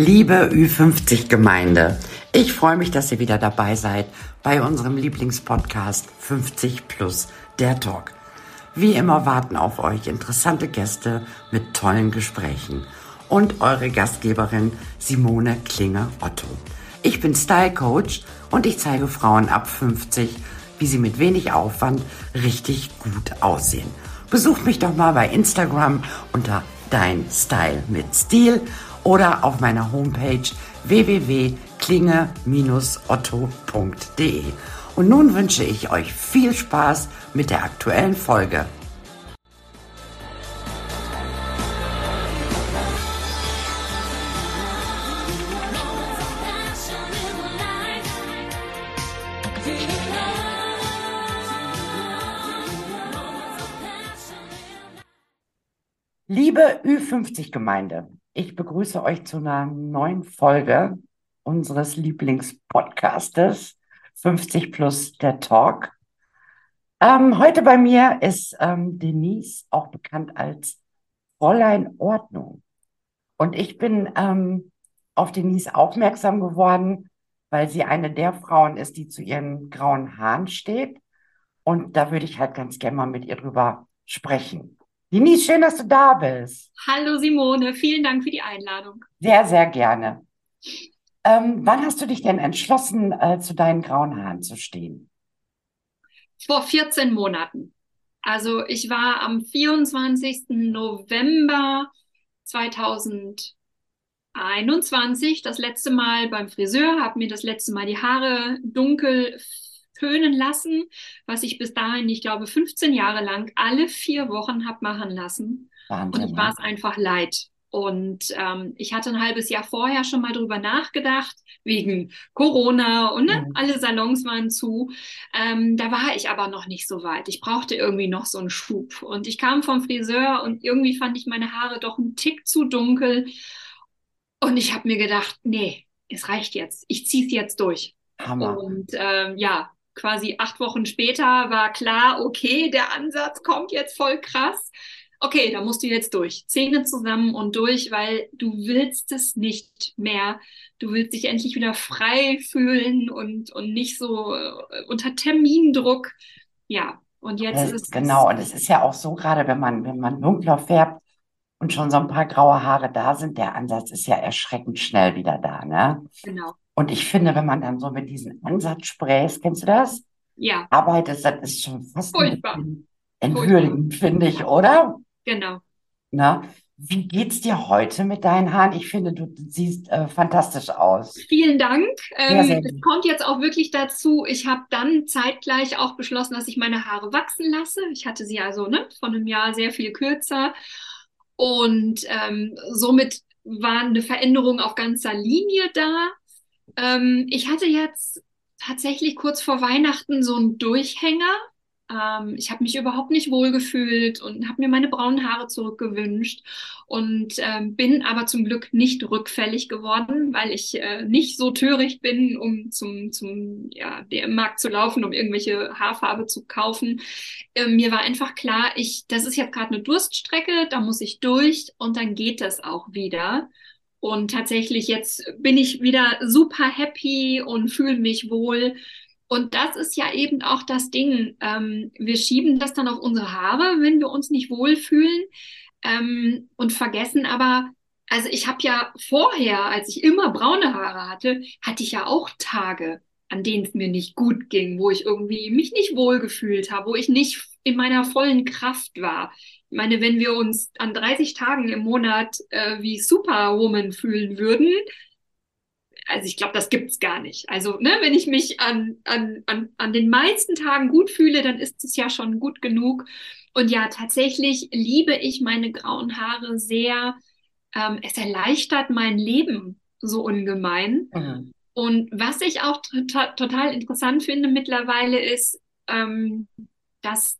Liebe Ü50-Gemeinde, ich freue mich, dass ihr wieder dabei seid bei unserem Lieblingspodcast 50 Plus, der Talk. Wie immer warten auf euch interessante Gäste mit tollen Gesprächen und eure Gastgeberin Simone Klinger-Otto. Ich bin Style Coach und ich zeige Frauen ab 50, wie sie mit wenig Aufwand richtig gut aussehen. Besucht mich doch mal bei Instagram unter Dein Style mit Stil oder auf meiner Homepage www.klinge-otto.de. Und nun wünsche ich euch viel Spaß mit der aktuellen Folge. Liebe Ü50-Gemeinde, ich begrüße euch zu einer neuen Folge unseres Lieblingspodcastes 50 plus der Talk. Ähm, heute bei mir ist ähm, Denise, auch bekannt als Fräulein Ordnung. Und ich bin ähm, auf Denise aufmerksam geworden, weil sie eine der Frauen ist, die zu ihren grauen Haaren steht. Und da würde ich halt ganz gerne mal mit ihr drüber sprechen. Denise, schön, dass du da bist. Hallo Simone, vielen Dank für die Einladung. Sehr, sehr gerne. Ähm, wann hast du dich denn entschlossen, äh, zu deinen grauen Haaren zu stehen? Vor 14 Monaten. Also ich war am 24. November 2021 das letzte Mal beim Friseur, habe mir das letzte Mal die Haare dunkel föhnen lassen, was ich bis dahin, ich glaube, 15 Jahre lang alle vier Wochen habe machen lassen. Wahnsinn, und ich war es einfach leid. Und ähm, ich hatte ein halbes Jahr vorher schon mal drüber nachgedacht, wegen Corona und ne, mhm. alle Salons waren zu. Ähm, da war ich aber noch nicht so weit. Ich brauchte irgendwie noch so einen Schub. Und ich kam vom Friseur und irgendwie fand ich meine Haare doch einen Tick zu dunkel. Und ich habe mir gedacht, nee, es reicht jetzt. Ich ziehe es jetzt durch. Hammer. Und ähm, ja, quasi acht Wochen später war klar, okay, der Ansatz kommt jetzt voll krass. Okay, da musst du jetzt durch. Zähne zusammen und durch, weil du willst es nicht mehr. Du willst dich endlich wieder frei fühlen und, und nicht so äh, unter Termindruck. Ja, und jetzt ist es. Genau, und es ist ja auch so, gerade wenn man, wenn man dunkler färbt und schon so ein paar graue Haare da sind, der Ansatz ist ja erschreckend schnell wieder da, ne? Genau. Und ich finde, wenn man dann so mit diesen Ansatzsprays, kennst du das? Ja. Arbeitet, das ist schon fast Furchtbar. entwürdigend, finde ich, oder? Genau. Na, wie geht's dir heute mit deinen Haaren? Ich finde, du siehst äh, fantastisch aus. Vielen Dank. Ähm, es kommt jetzt auch wirklich dazu. Ich habe dann zeitgleich auch beschlossen, dass ich meine Haare wachsen lasse. Ich hatte sie also ne, von einem Jahr sehr viel kürzer. Und ähm, somit war eine Veränderung auf ganzer Linie da. Ähm, ich hatte jetzt tatsächlich kurz vor Weihnachten so einen Durchhänger. Ähm, ich habe mich überhaupt nicht wohlgefühlt und habe mir meine braunen Haare zurückgewünscht und ähm, bin aber zum Glück nicht rückfällig geworden, weil ich äh, nicht so töricht bin, um zum, zum ja, DM-Markt zu laufen, um irgendwelche Haarfarbe zu kaufen. Äh, mir war einfach klar, ich, das ist jetzt gerade eine Durststrecke, da muss ich durch und dann geht das auch wieder. Und tatsächlich jetzt bin ich wieder super happy und fühle mich wohl. Und das ist ja eben auch das Ding. Ähm, wir schieben das dann auf unsere Haare, wenn wir uns nicht wohlfühlen ähm, und vergessen aber, also ich habe ja vorher, als ich immer braune Haare hatte, hatte ich ja auch Tage, an denen es mir nicht gut ging, wo ich irgendwie mich nicht wohlgefühlt habe, wo ich nicht in meiner vollen Kraft war. Ich meine, wenn wir uns an 30 Tagen im Monat äh, wie Superwoman fühlen würden, also ich glaube, das gibt's gar nicht. Also, ne, wenn ich mich an, an, an, an den meisten Tagen gut fühle, dann ist es ja schon gut genug. Und ja, tatsächlich liebe ich meine grauen Haare sehr. Ähm, es erleichtert mein Leben so ungemein. Mhm. Und was ich auch total interessant finde mittlerweile ist, ähm, dass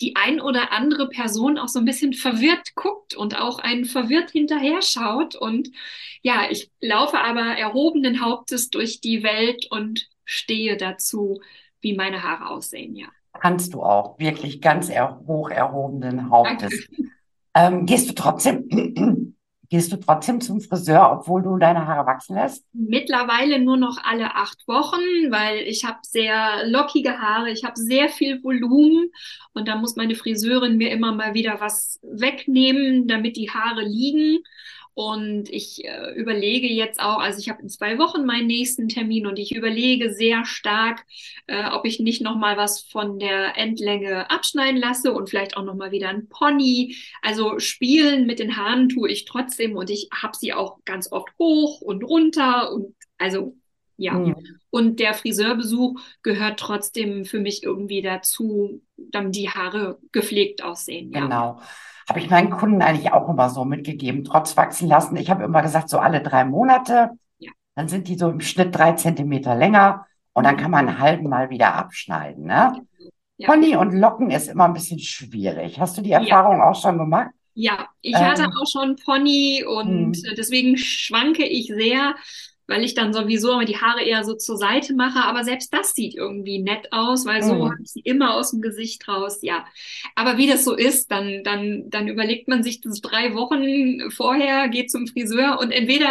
die ein oder andere Person auch so ein bisschen verwirrt guckt und auch einen verwirrt hinterher schaut. Und ja, ich laufe aber erhobenen Hauptes durch die Welt und stehe dazu, wie meine Haare aussehen, ja. Kannst du auch, wirklich ganz er hoch erhobenen Hauptes. Ähm, gehst du trotzdem, Gehst du trotzdem zum Friseur, obwohl du deine Haare wachsen lässt? Mittlerweile nur noch alle acht Wochen, weil ich habe sehr lockige Haare, ich habe sehr viel Volumen und da muss meine Friseurin mir immer mal wieder was wegnehmen, damit die Haare liegen. Und ich äh, überlege jetzt auch, also ich habe in zwei Wochen meinen nächsten Termin und ich überlege sehr stark, äh, ob ich nicht noch mal was von der Endlänge abschneiden lasse und vielleicht auch noch mal wieder ein Pony. Also spielen mit den Haaren tue ich trotzdem und ich habe sie auch ganz oft hoch und runter und also ja. Mhm. Und der Friseurbesuch gehört trotzdem für mich irgendwie dazu, damit die Haare gepflegt aussehen. Ja. Genau habe ich meinen Kunden eigentlich auch immer so mitgegeben, trotz wachsen lassen. Ich habe immer gesagt, so alle drei Monate, ja. dann sind die so im Schnitt drei Zentimeter länger und dann kann man einen halben Mal wieder abschneiden. Ne? Ja. Pony und Locken ist immer ein bisschen schwierig. Hast du die Erfahrung ja. auch schon gemacht? Ja, ich ähm, hatte auch schon Pony und mh. deswegen schwanke ich sehr weil ich dann sowieso immer die Haare eher so zur Seite mache. Aber selbst das sieht irgendwie nett aus, weil so mhm. habe ich sie immer aus dem Gesicht raus. Ja, aber wie das so ist, dann, dann, dann überlegt man sich das drei Wochen vorher, geht zum Friseur und entweder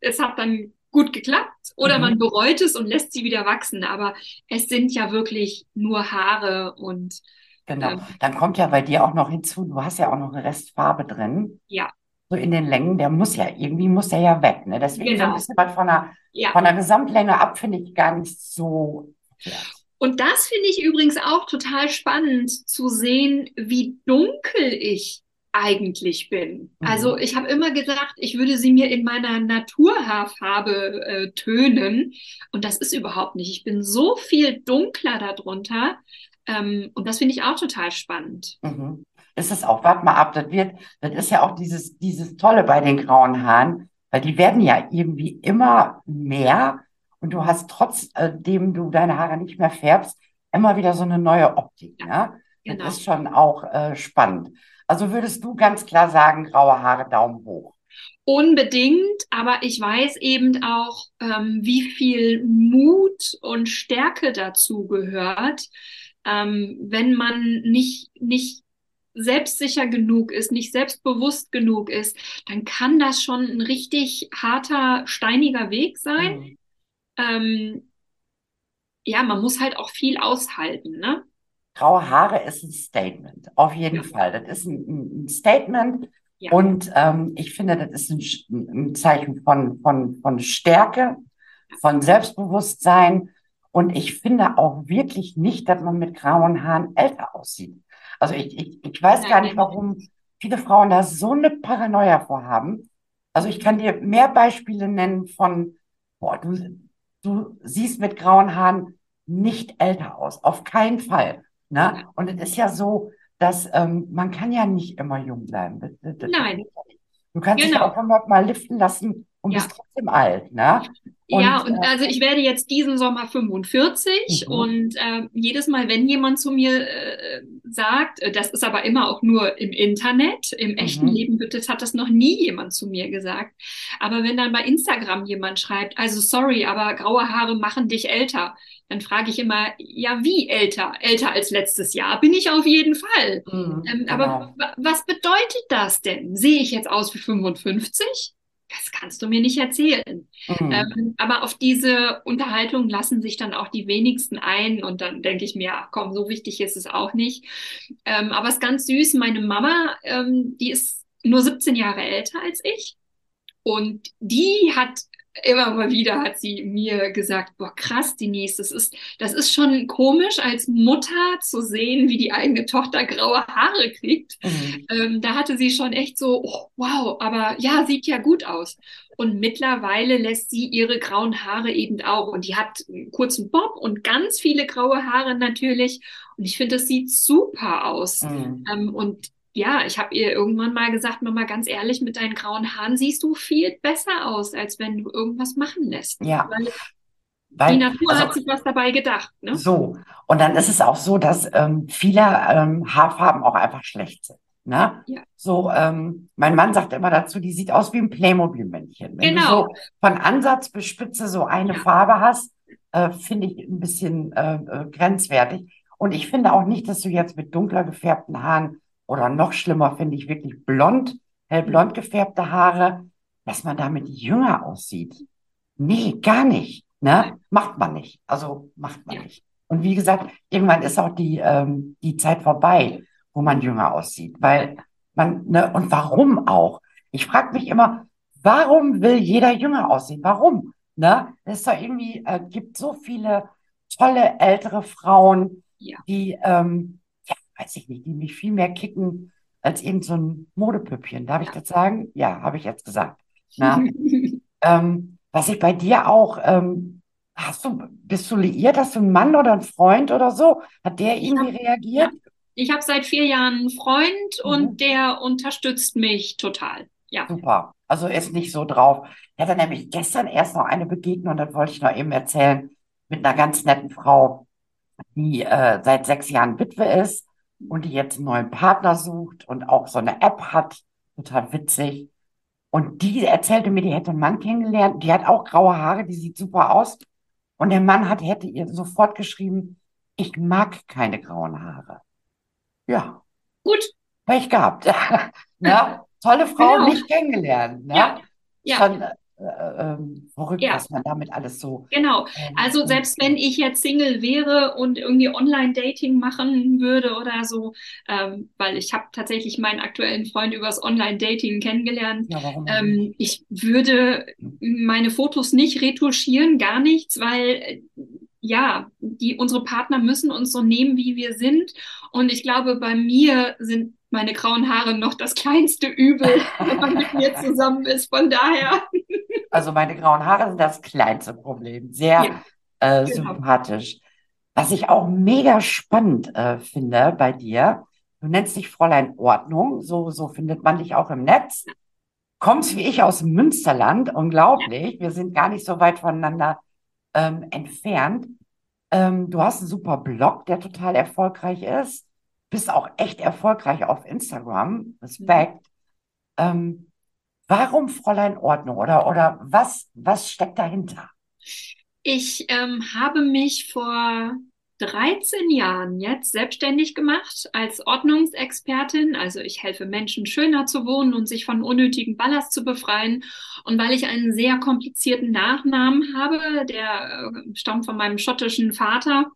es hat dann gut geklappt oder mhm. man bereut es und lässt sie wieder wachsen. Aber es sind ja wirklich nur Haare und Genau. Ähm, dann kommt ja bei dir auch noch hinzu, du hast ja auch noch eine Restfarbe drin. Ja so in den Längen, der muss ja, irgendwie muss der ja weg. Ne? Deswegen genau. so ein bisschen was von der, ja. von der Gesamtlänge ab, finde ich gar nicht so. Ja. Und das finde ich übrigens auch total spannend zu sehen, wie dunkel ich eigentlich bin. Mhm. Also ich habe immer gesagt, ich würde sie mir in meiner Naturhaarfarbe äh, tönen. Und das ist überhaupt nicht. Ich bin so viel dunkler darunter. Ähm, und das finde ich auch total spannend. Mhm ist es auch, warte mal ab, das wird, das ist ja auch dieses, dieses Tolle bei den grauen Haaren, weil die werden ja irgendwie immer mehr und du hast trotzdem du deine Haare nicht mehr färbst, immer wieder so eine neue Optik. Ja, ne? Genau. Das ist schon auch äh, spannend. Also würdest du ganz klar sagen, graue Haare, Daumen hoch. Unbedingt, aber ich weiß eben auch, ähm, wie viel Mut und Stärke dazu gehört, ähm, wenn man nicht, nicht selbstsicher genug ist, nicht selbstbewusst genug ist, dann kann das schon ein richtig harter, steiniger Weg sein. Mhm. Ähm, ja, man muss halt auch viel aushalten, ne? Graue Haare ist ein Statement, auf jeden ja. Fall. Das ist ein, ein Statement. Ja. Und ähm, ich finde, das ist ein, ein, Zeichen von, von, von Stärke, von Selbstbewusstsein. Und ich finde auch wirklich nicht, dass man mit grauen Haaren älter aussieht. Also ich, ich, ich weiß gar nicht, warum viele Frauen da so eine Paranoia vorhaben. Also ich kann dir mehr Beispiele nennen von, boah, du, du siehst mit grauen Haaren nicht älter aus, auf keinen Fall. Ne? Und es ist ja so, dass ähm, man kann ja nicht immer jung bleiben. Nein. Du kannst genau. dich auch immer mal liften lassen und ja. bist trotzdem alt. Ne? Und, ja, und äh, also ich werde jetzt diesen Sommer 45 mhm. und äh, jedes Mal, wenn jemand zu mir äh, sagt, äh, das ist aber immer auch nur im Internet, im mhm. echten Leben das hat das noch nie jemand zu mir gesagt. Aber wenn dann bei Instagram jemand schreibt, also sorry, aber graue Haare machen dich älter, dann frage ich immer, ja, wie älter? Älter als letztes Jahr bin ich auf jeden Fall. Mhm, ähm, genau. Aber was bedeutet das denn? Sehe ich jetzt aus wie 55? Das kannst du mir nicht erzählen. Mhm. Ähm, aber auf diese Unterhaltung lassen sich dann auch die wenigsten ein und dann denke ich mir, komm, so wichtig ist es auch nicht. Ähm, aber es ist ganz süß, meine Mama, ähm, die ist nur 17 Jahre älter als ich und die hat immer mal wieder hat sie mir gesagt, boah, krass, Denise, das ist, das ist schon komisch, als Mutter zu sehen, wie die eigene Tochter graue Haare kriegt. Mhm. Ähm, da hatte sie schon echt so, oh, wow, aber ja, sieht ja gut aus. Und mittlerweile lässt sie ihre grauen Haare eben auch. Und die hat einen kurzen Bob und ganz viele graue Haare natürlich. Und ich finde, das sieht super aus. Mhm. Ähm, und ja, ich habe ihr irgendwann mal gesagt, Mama, ganz ehrlich, mit deinen grauen Haaren siehst du viel besser aus, als wenn du irgendwas machen lässt. Ja. Weil, Weil die Natur also, hat sich was dabei gedacht. Ne? So, und dann ist es auch so, dass ähm, viele ähm, Haarfarben auch einfach schlecht sind. Ne? Ja. So, ähm, mein Mann sagt immer dazu, die sieht aus wie ein Playmobil-Männchen. Wenn genau. du so von Ansatz bis Spitze so eine ja. Farbe hast, äh, finde ich ein bisschen äh, äh, grenzwertig. Und ich finde auch nicht, dass du jetzt mit dunkler gefärbten Haaren oder noch schlimmer finde ich wirklich blond, hellblond mhm. gefärbte Haare, dass man damit jünger aussieht. Nee, gar nicht. Ne? Macht man nicht. Also macht man nicht. Und wie gesagt, irgendwann ist auch die, ähm, die Zeit vorbei, wo man jünger aussieht. Weil man, ne, und warum auch? Ich frage mich immer, warum will jeder jünger aussehen? Warum? Ne? Es ist doch irgendwie, äh, gibt so viele tolle ältere Frauen, ja. die, ähm, weiß ich nicht, die mich viel mehr kicken als irgend so ein Modepüppchen. Darf ich das sagen? Ja, habe ich jetzt gesagt. Ähm, was ich bei dir auch, ähm, hast du, bist du liiert? Hast du einen Mann oder einen Freund oder so? Hat der irgendwie hab, reagiert? Ja. Ich habe seit vier Jahren einen Freund mhm. und der unterstützt mich total. Ja. Super. Also ist nicht so drauf. Ich hatte nämlich gestern erst noch eine Begegnung, das wollte ich noch eben erzählen, mit einer ganz netten Frau, die äh, seit sechs Jahren Witwe ist und die jetzt einen neuen Partner sucht und auch so eine App hat. Total witzig. Und die erzählte mir, die hätte einen Mann kennengelernt. Die hat auch graue Haare, die sieht super aus. Und der Mann hat, hätte ihr sofort geschrieben, ich mag keine grauen Haare. Ja. Gut. Pech gehabt. ja, tolle Frau, genau. nicht kennengelernt. Ne? Ja. ja. Schon, äh, ähm, verrückt, ja. was man damit alles so. Genau. Ähm, also selbst wenn ich jetzt Single wäre und irgendwie Online-Dating machen würde oder so, ähm, weil ich habe tatsächlich meinen aktuellen Freund übers Online-Dating kennengelernt. Ja, ähm, ich würde meine Fotos nicht retuschieren, gar nichts, weil ja, die, unsere Partner müssen uns so nehmen, wie wir sind. Und ich glaube, bei mir sind meine grauen Haare noch das kleinste Übel, wenn man mit mir zusammen ist. Von daher. Also meine grauen Haare sind das kleinste Problem. Sehr ja, äh, genau. sympathisch. Was ich auch mega spannend äh, finde bei dir, du nennst dich Fräulein Ordnung, so, so findet man dich auch im Netz. Kommst wie ich aus Münsterland, unglaublich. Ja. Wir sind gar nicht so weit voneinander ähm, entfernt. Ähm, du hast einen super Blog, der total erfolgreich ist. Bist auch echt erfolgreich auf Instagram. Respekt. Mhm. Ähm, warum Fräulein Ordnung oder, oder was, was steckt dahinter? Ich ähm, habe mich vor 13 Jahren jetzt selbstständig gemacht als Ordnungsexpertin. Also ich helfe Menschen schöner zu wohnen und sich von unnötigen Ballast zu befreien. Und weil ich einen sehr komplizierten Nachnamen habe, der äh, stammt von meinem schottischen Vater,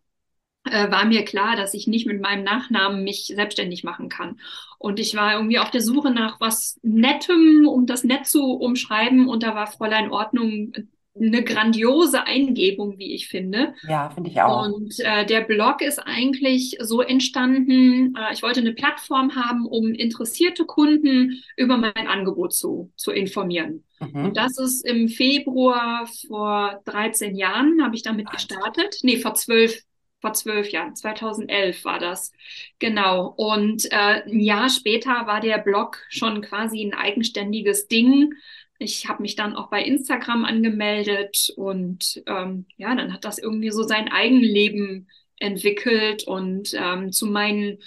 äh, war mir klar, dass ich nicht mit meinem Nachnamen mich selbstständig machen kann. Und ich war irgendwie auf der Suche nach was Nettem, um das nett zu umschreiben. Und da war Fräulein Ordnung eine grandiose Eingebung, wie ich finde. Ja, finde ich auch. Und äh, der Blog ist eigentlich so entstanden, äh, ich wollte eine Plattform haben, um interessierte Kunden über mein Angebot zu, zu informieren. Mhm. Und das ist im Februar vor 13 Jahren, habe ich damit gestartet. Nee, vor zwölf vor zwölf Jahren, 2011 war das. Genau. Und äh, ein Jahr später war der Blog schon quasi ein eigenständiges Ding. Ich habe mich dann auch bei Instagram angemeldet und ähm, ja, dann hat das irgendwie so sein Eigenleben entwickelt und ähm, zu meinen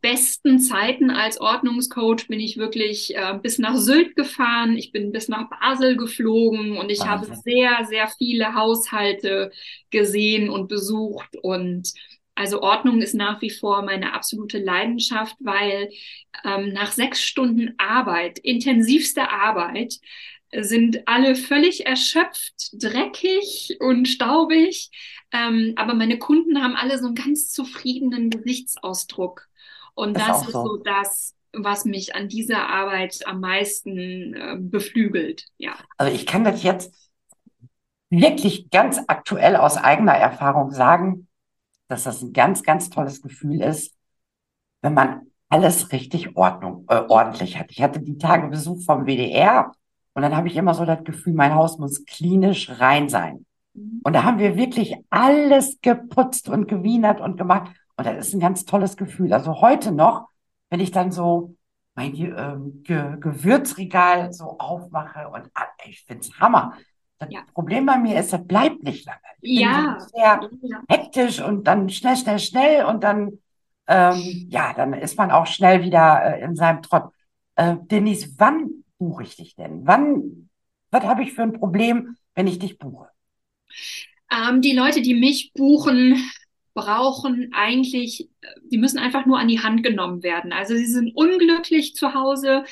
besten Zeiten als Ordnungscoach bin ich wirklich äh, bis nach Sylt gefahren, ich bin bis nach Basel geflogen und ich Wahnsinn. habe sehr, sehr viele Haushalte gesehen und besucht und also Ordnung ist nach wie vor meine absolute Leidenschaft, weil ähm, nach sechs Stunden Arbeit, intensivster Arbeit, sind alle völlig erschöpft, dreckig und staubig. Ähm, aber meine Kunden haben alle so einen ganz zufriedenen Gesichtsausdruck. Und das, das ist so. so das, was mich an dieser Arbeit am meisten äh, beflügelt. Ja. Also ich kann das jetzt wirklich ganz aktuell aus eigener Erfahrung sagen, dass das ein ganz, ganz tolles Gefühl ist, wenn man alles richtig Ordnung, äh, ordentlich hat. Ich hatte die Tage Besuch vom WDR und dann habe ich immer so das Gefühl, mein Haus muss klinisch rein sein. Mhm. Und da haben wir wirklich alles geputzt und gewienert und gemacht. Und das ist ein ganz tolles Gefühl. Also heute noch, wenn ich dann so mein ähm, Ge Gewürzregal so aufmache und ah, ich finde es Hammer. Das ja. Problem bei mir ist, das bleibt nicht lange. Ich ja. so sehr ja. hektisch und dann schnell, schnell, schnell und dann, ähm, ja, dann ist man auch schnell wieder äh, in seinem Trott. Äh, Denise, wann buche ich dich denn? Wann, was habe ich für ein Problem, wenn ich dich buche? Ähm, die Leute, die mich buchen, brauchen eigentlich, die müssen einfach nur an die Hand genommen werden. Also sie sind unglücklich zu Hause,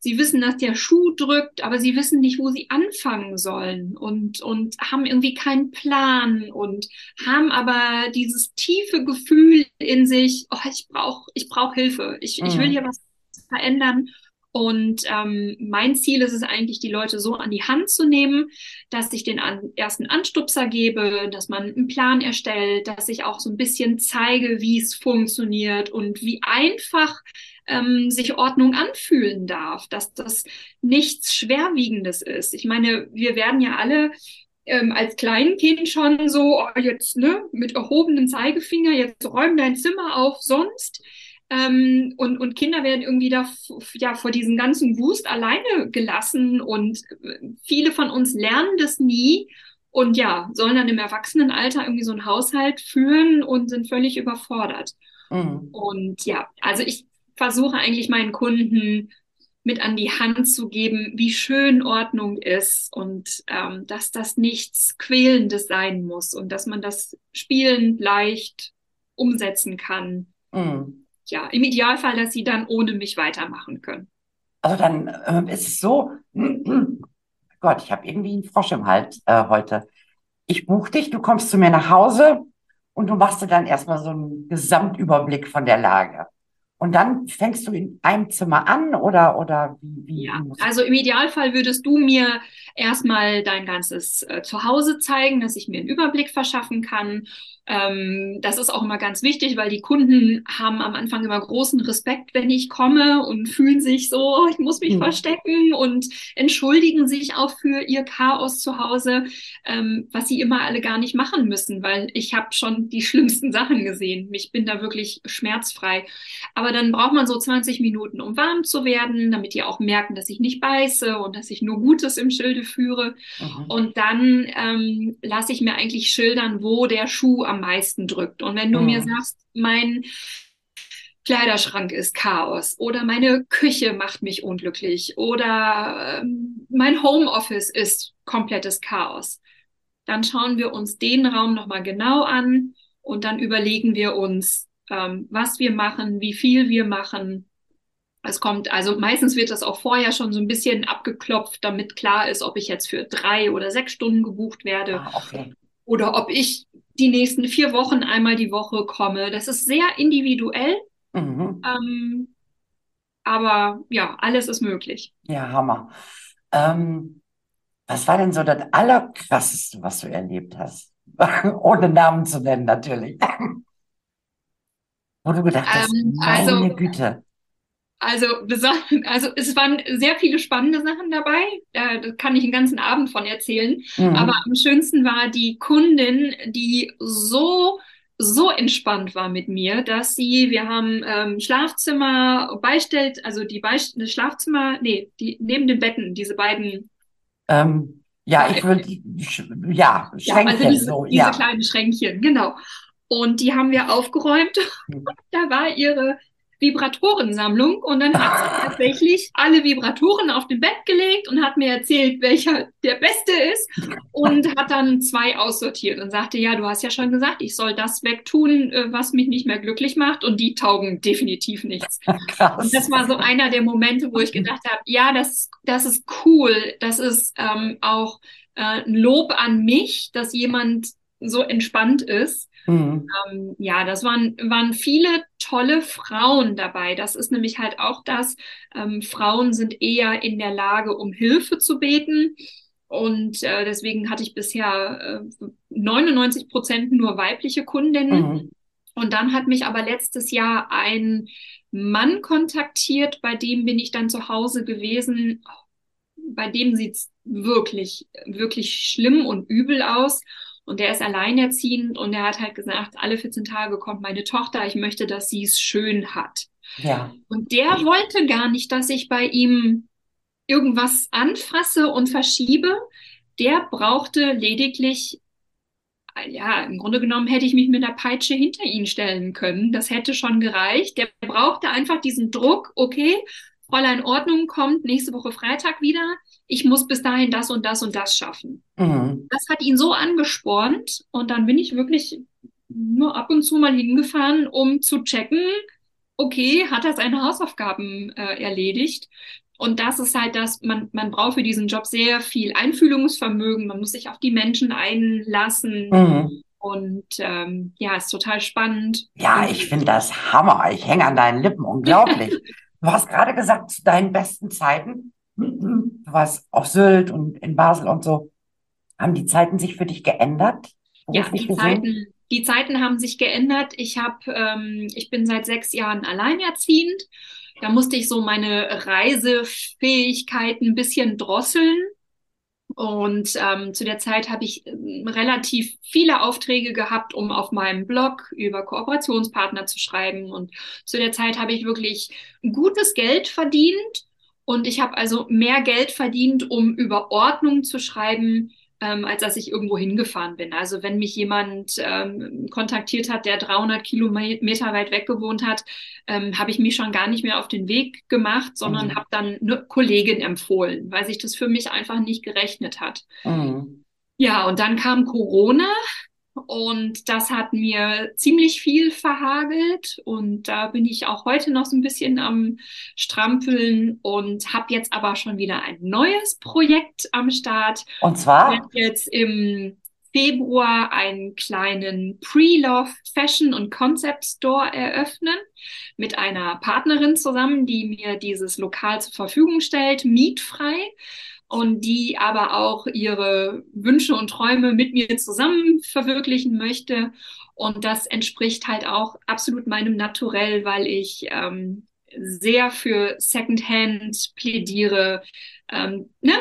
sie wissen, dass der Schuh drückt, aber sie wissen nicht, wo sie anfangen sollen und, und haben irgendwie keinen Plan und haben aber dieses tiefe Gefühl in sich, oh, ich brauche ich brauch Hilfe, ich, mhm. ich will mhm. hier was verändern. Und ähm, mein Ziel ist es eigentlich, die Leute so an die Hand zu nehmen, dass ich den an, ersten Anstupser gebe, dass man einen Plan erstellt, dass ich auch so ein bisschen zeige, wie es funktioniert und wie einfach ähm, sich Ordnung anfühlen darf, dass das nichts Schwerwiegendes ist. Ich meine, wir werden ja alle ähm, als Kleinkind schon so, oh, jetzt ne, mit erhobenem Zeigefinger, jetzt räum dein Zimmer auf, sonst. Ähm, und, und Kinder werden irgendwie da ja vor diesem ganzen Wust alleine gelassen und äh, viele von uns lernen das nie und ja, sollen dann im Erwachsenenalter irgendwie so einen Haushalt führen und sind völlig überfordert. Mhm. Und ja, also ich versuche eigentlich meinen Kunden mit an die Hand zu geben, wie schön Ordnung ist und ähm, dass das nichts Quälendes sein muss und dass man das spielend leicht umsetzen kann. Mhm ja, im Idealfall, dass sie dann ohne mich weitermachen können. Also dann äh, ist es so, Gott, ich habe irgendwie einen Frosch im Hals äh, heute. Ich buche dich, du kommst zu mir nach Hause und du machst dir dann erstmal so einen Gesamtüberblick von der Lage. Und dann fängst du in einem Zimmer an oder, oder wie, wie? Ja, also im Idealfall würdest du mir erstmal dein ganzes äh, Zuhause zeigen, dass ich mir einen Überblick verschaffen kann ähm, das ist auch immer ganz wichtig, weil die Kunden haben am Anfang immer großen Respekt, wenn ich komme und fühlen sich so, ich muss mich mhm. verstecken und entschuldigen sich auch für ihr Chaos zu Hause, ähm, was sie immer alle gar nicht machen müssen, weil ich habe schon die schlimmsten Sachen gesehen. Ich bin da wirklich schmerzfrei. Aber dann braucht man so 20 Minuten, um warm zu werden, damit die auch merken, dass ich nicht beiße und dass ich nur Gutes im Schilde führe. Mhm. Und dann ähm, lasse ich mir eigentlich schildern, wo der Schuh am am meisten drückt. Und wenn du mhm. mir sagst, mein Kleiderschrank ist Chaos oder meine Küche macht mich unglücklich oder ähm, mein Homeoffice ist komplettes Chaos, dann schauen wir uns den Raum nochmal genau an und dann überlegen wir uns, ähm, was wir machen, wie viel wir machen. Es kommt, also meistens wird das auch vorher schon so ein bisschen abgeklopft, damit klar ist, ob ich jetzt für drei oder sechs Stunden gebucht werde. Ah, okay. Oder ob ich die nächsten vier Wochen einmal die Woche komme. Das ist sehr individuell. Mhm. Ähm, aber ja, alles ist möglich. Ja, Hammer. Ähm, was war denn so das Allerkrasseste, was du erlebt hast? Ohne Namen zu nennen, natürlich. Wo du gedacht hast, ähm, meine also, Güte. Also, also es waren sehr viele spannende Sachen dabei. Da kann ich einen ganzen Abend von erzählen. Mhm. Aber am schönsten war die Kundin, die so so entspannt war mit mir, dass sie, wir haben ähm, Schlafzimmer beistellt, also die Beist Schlafzimmer, nee, die neben den Betten, diese beiden. Ähm, ja, ich würde, ja, Schränkchen, ja, also diese, so, diese ja. kleinen Schränkchen, genau. Und die haben wir aufgeräumt. Mhm. da war ihre Vibratorensammlung und dann hat sie tatsächlich alle Vibratoren auf dem Bett gelegt und hat mir erzählt, welcher der beste ist und hat dann zwei aussortiert und sagte, ja, du hast ja schon gesagt, ich soll das wegtun, äh, was mich nicht mehr glücklich macht und die taugen definitiv nichts. Krass. Und das war so einer der Momente, wo ich gedacht habe, ja, das, das ist cool, das ist ähm, auch äh, ein Lob an mich, dass jemand so entspannt ist Mhm. Ähm, ja, das waren, waren viele tolle Frauen dabei. Das ist nämlich halt auch das, ähm, Frauen sind eher in der Lage, um Hilfe zu beten. Und äh, deswegen hatte ich bisher äh, 99 Prozent nur weibliche Kundinnen. Mhm. Und dann hat mich aber letztes Jahr ein Mann kontaktiert, bei dem bin ich dann zu Hause gewesen. Bei dem sieht's wirklich, wirklich schlimm und übel aus. Und der ist alleinerziehend und er hat halt gesagt, alle 14 Tage kommt meine Tochter, ich möchte, dass sie es schön hat. Ja. Und der wollte gar nicht, dass ich bei ihm irgendwas anfasse und verschiebe. Der brauchte lediglich, ja, im Grunde genommen hätte ich mich mit der Peitsche hinter ihn stellen können. Das hätte schon gereicht. Der brauchte einfach diesen Druck, okay, Fräulein Ordnung kommt nächste Woche Freitag wieder. Ich muss bis dahin das und das und das schaffen. Mhm. Das hat ihn so angespornt und dann bin ich wirklich nur ab und zu mal hingefahren, um zu checken, okay, hat er seine Hausaufgaben äh, erledigt? Und das ist halt das, man, man braucht für diesen Job sehr viel Einfühlungsvermögen, man muss sich auf die Menschen einlassen. Mhm. Und ähm, ja, ist total spannend. Ja, ich finde das Hammer. Ich hänge an deinen Lippen, unglaublich. du hast gerade gesagt, zu deinen besten Zeiten, du warst auf Sylt und in Basel und so. Haben die Zeiten sich für dich geändert? Ja, die Zeiten, die Zeiten haben sich geändert. Ich habe, ähm, ich bin seit sechs Jahren alleinerziehend da musste ich so meine Reisefähigkeiten ein bisschen drosseln. Und ähm, zu der Zeit habe ich äh, relativ viele Aufträge gehabt, um auf meinem Blog über Kooperationspartner zu schreiben. Und zu der Zeit habe ich wirklich gutes Geld verdient. Und ich habe also mehr Geld verdient, um über Ordnung zu schreiben, ähm, als dass ich irgendwo hingefahren bin. Also wenn mich jemand ähm, kontaktiert hat, der 300 Kilometer weit weg gewohnt hat, ähm, habe ich mich schon gar nicht mehr auf den Weg gemacht, sondern mhm. habe dann eine Kollegin empfohlen, weil sich das für mich einfach nicht gerechnet hat. Mhm. Ja, und dann kam Corona und das hat mir ziemlich viel verhagelt. Und da bin ich auch heute noch so ein bisschen am Strampeln und habe jetzt aber schon wieder ein neues Projekt am Start. Und zwar? Ich werde jetzt im Februar einen kleinen Pre-Love Fashion und Concept Store eröffnen mit einer Partnerin zusammen, die mir dieses Lokal zur Verfügung stellt, mietfrei und die aber auch ihre Wünsche und Träume mit mir zusammen verwirklichen möchte. Und das entspricht halt auch absolut meinem Naturell, weil ich ähm, sehr für Secondhand plädiere. Ähm, ne?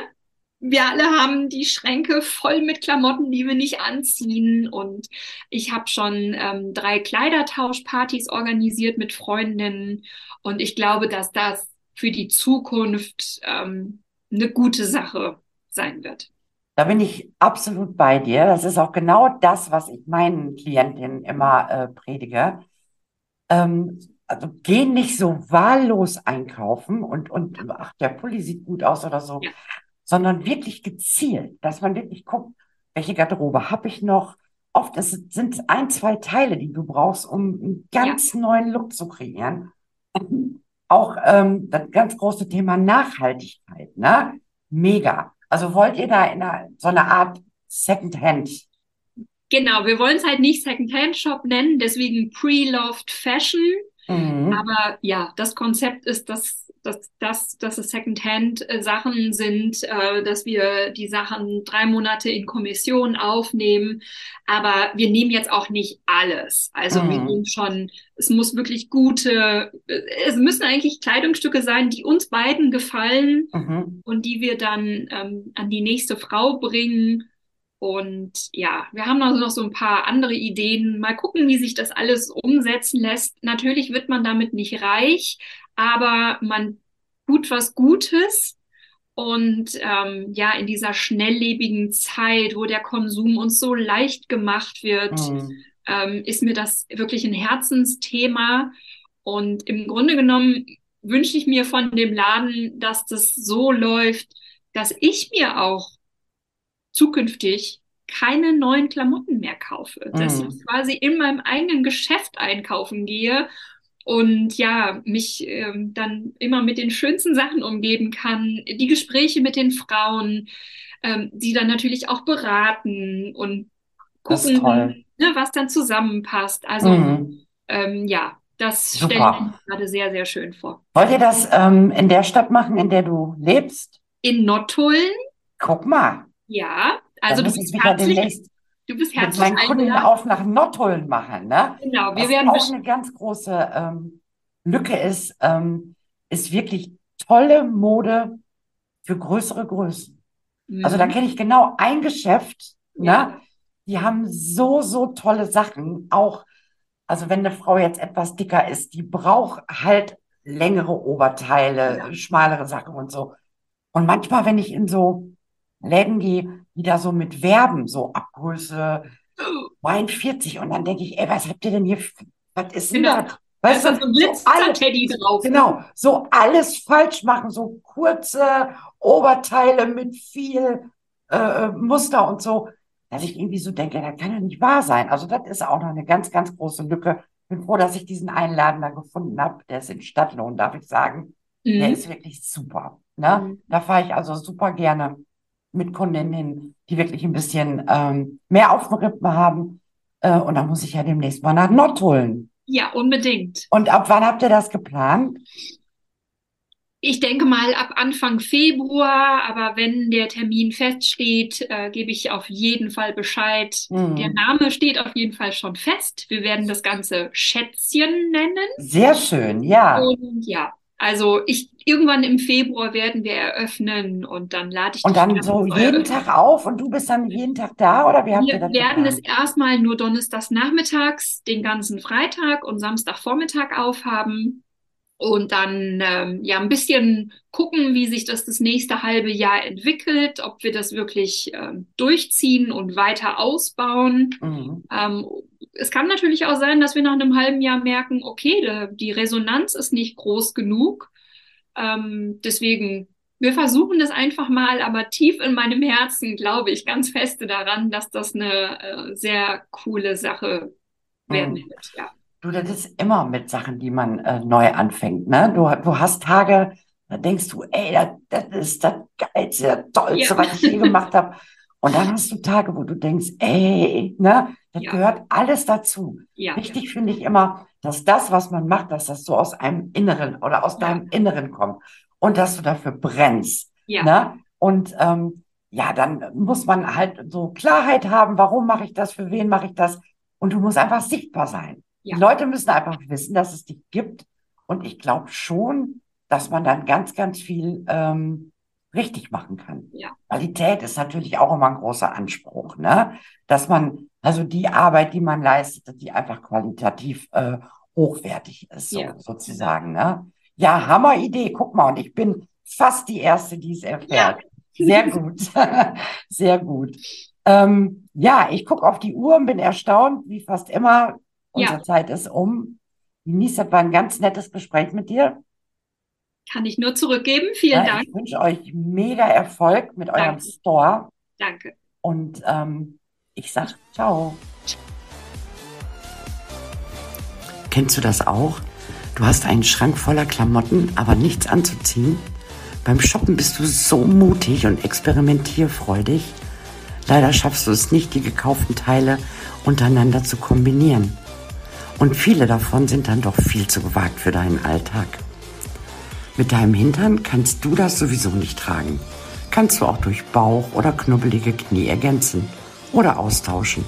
Wir alle haben die Schränke voll mit Klamotten, die wir nicht anziehen. Und ich habe schon ähm, drei Kleidertauschpartys organisiert mit Freundinnen. Und ich glaube, dass das für die Zukunft ähm, eine gute Sache sein wird. Da bin ich absolut bei dir. Das ist auch genau das, was ich meinen Klientinnen immer äh, predige. Ähm, also geh nicht so wahllos einkaufen und, und ach, der Pulli sieht gut aus oder so, ja. sondern wirklich gezielt, dass man wirklich guckt, welche Garderobe habe ich noch. Oft sind es ein, zwei Teile, die du brauchst, um einen ganz ja. neuen Look zu kreieren auch ähm, das ganz große Thema Nachhaltigkeit, ne? Mega. Also wollt ihr da in einer, so eine Art Secondhand? Genau, wir wollen es halt nicht Secondhand-Shop nennen, deswegen Pre-Loved Fashion. Mhm. Aber ja, das Konzept ist, dass dass, dass, dass es Secondhand-Sachen sind, äh, dass wir die Sachen drei Monate in Kommission aufnehmen. Aber wir nehmen jetzt auch nicht alles. Also mhm. wir nehmen schon, es muss wirklich gute, es müssen eigentlich Kleidungsstücke sein, die uns beiden gefallen mhm. und die wir dann ähm, an die nächste Frau bringen. Und ja, wir haben also noch so ein paar andere Ideen. Mal gucken, wie sich das alles umsetzen lässt. Natürlich wird man damit nicht reich, aber man tut was Gutes. Und ähm, ja, in dieser schnelllebigen Zeit, wo der Konsum uns so leicht gemacht wird, mhm. ähm, ist mir das wirklich ein Herzensthema. Und im Grunde genommen wünsche ich mir von dem Laden, dass das so läuft, dass ich mir auch zukünftig keine neuen Klamotten mehr kaufe. Mhm. Dass ich quasi in meinem eigenen Geschäft einkaufen gehe und ja, mich ähm, dann immer mit den schönsten Sachen umgeben kann, die Gespräche mit den Frauen, ähm, die dann natürlich auch beraten und gucken, ne, was dann zusammenpasst. Also mhm. ähm, ja, das stelle ich mir gerade sehr, sehr schön vor. Wollt ihr das ähm, in der Stadt machen, in der du lebst? In Nottuln. Guck mal. Ja, also du bist herzlich, Du bist herzlich mit meinen Kunden auch nach Nottuln machen, ne? Genau, wir Was werden auch eine ganz große ähm, Lücke ist, ähm, ist wirklich tolle Mode für größere Größen. Mhm. Also da mhm. kenne ich genau ein Geschäft, ne? ja. ne? Die haben so, so tolle Sachen. Auch, also wenn eine Frau jetzt etwas dicker ist, die braucht halt längere Oberteile, ja. schmalere Sachen und so. Und manchmal, wenn ich in so Läden gehe, die da so mit Werben, so Abgröße 42. Und dann denke ich, ey, was habt ihr denn hier? Was ist denn genau. das? Weißt du, so ein Glitzer-Teddy so drauf. Genau, so alles falsch machen, so kurze Oberteile mit viel äh, Muster und so, dass ich irgendwie so denke, das kann ja nicht wahr sein. Also das ist auch noch eine ganz, ganz große Lücke. Bin froh, dass ich diesen Einladen da gefunden habe. Der ist in Stadtlohn, darf ich sagen. Mhm. Der ist wirklich super. Ne? Mhm. Da fahre ich also super gerne mit Kundinnen die wirklich ein bisschen ähm, mehr auf dem Rippen haben. Äh, und da muss ich ja demnächst mal nach Nord holen. Ja, unbedingt. Und ab wann habt ihr das geplant? Ich denke mal ab Anfang Februar, aber wenn der Termin feststeht, äh, gebe ich auf jeden Fall Bescheid. Mhm. Der Name steht auf jeden Fall schon fest. Wir werden das Ganze Schätzchen nennen. Sehr schön, ja. Und ja, also ich irgendwann im Februar werden wir eröffnen und dann lade ich Und dann so jeden Tag auf und du bist dann jeden Tag da oder wie habt wir das werden es erstmal nur donnerstags nachmittags, den ganzen Freitag und Samstagvormittag aufhaben und dann ähm, ja ein bisschen gucken, wie sich das das nächste halbe Jahr entwickelt, ob wir das wirklich ähm, durchziehen und weiter ausbauen. Mhm. Ähm, es kann natürlich auch sein, dass wir nach einem halben Jahr merken, okay, die Resonanz ist nicht groß genug. Ähm, deswegen, wir versuchen das einfach mal, aber tief in meinem Herzen glaube ich ganz feste daran, dass das eine äh, sehr coole Sache werden mhm. wird. Ja. Du, das ist immer mit Sachen, die man äh, neu anfängt. Ne? Du, du hast Tage, da denkst du, ey, das, das ist das Geilste, das Tollste, ja. was ich je gemacht habe. Und dann hast du Tage, wo du denkst, ey, ne, das ja. gehört alles dazu. Ja. Wichtig finde ich immer, dass das, was man macht, dass das so aus einem Inneren oder aus deinem Inneren kommt und dass du dafür brennst. Ja. Ne? Und ähm, ja, dann muss man halt so Klarheit haben, warum mache ich das, für wen mache ich das. Und du musst einfach sichtbar sein. Ja. Die Leute müssen einfach wissen, dass es dich gibt. Und ich glaube schon, dass man dann ganz, ganz viel ähm, richtig machen kann. Ja. Qualität ist natürlich auch immer ein großer Anspruch, ne? Dass man, also die Arbeit, die man leistet, die einfach qualitativ äh, hochwertig ist, so, ja. sozusagen. Ne? Ja, Hammeridee, guck mal, und ich bin fast die Erste, die es erfährt. Ja. Sehr gut, sehr gut. Ähm, ja, ich gucke auf die Uhr und bin erstaunt, wie fast immer, Unsere ja. Zeit ist um. Denise, das war ein ganz nettes Gespräch mit dir. Kann ich nur zurückgeben. Vielen ja, Dank. Ich wünsche euch mega Erfolg mit Danke. eurem Store. Danke. Und ähm, ich sage ciao. Kennst du das auch? Du hast einen Schrank voller Klamotten, aber nichts anzuziehen. Beim Shoppen bist du so mutig und experimentierfreudig. Leider schaffst du es nicht, die gekauften Teile untereinander zu kombinieren. Und viele davon sind dann doch viel zu gewagt für deinen Alltag. Mit deinem Hintern kannst du das sowieso nicht tragen. Kannst du auch durch Bauch oder knubbelige Knie ergänzen oder austauschen.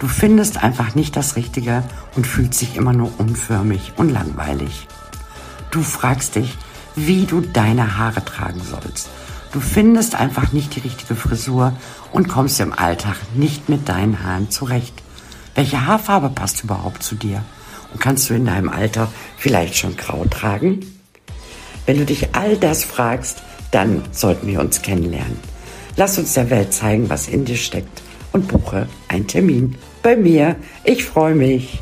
Du findest einfach nicht das Richtige und fühlst dich immer nur unförmig und langweilig. Du fragst dich, wie du deine Haare tragen sollst. Du findest einfach nicht die richtige Frisur und kommst im Alltag nicht mit deinen Haaren zurecht. Welche Haarfarbe passt überhaupt zu dir? Und kannst du in deinem Alter vielleicht schon grau tragen? Wenn du dich all das fragst, dann sollten wir uns kennenlernen. Lass uns der Welt zeigen, was in dir steckt und buche einen Termin bei mir. Ich freue mich.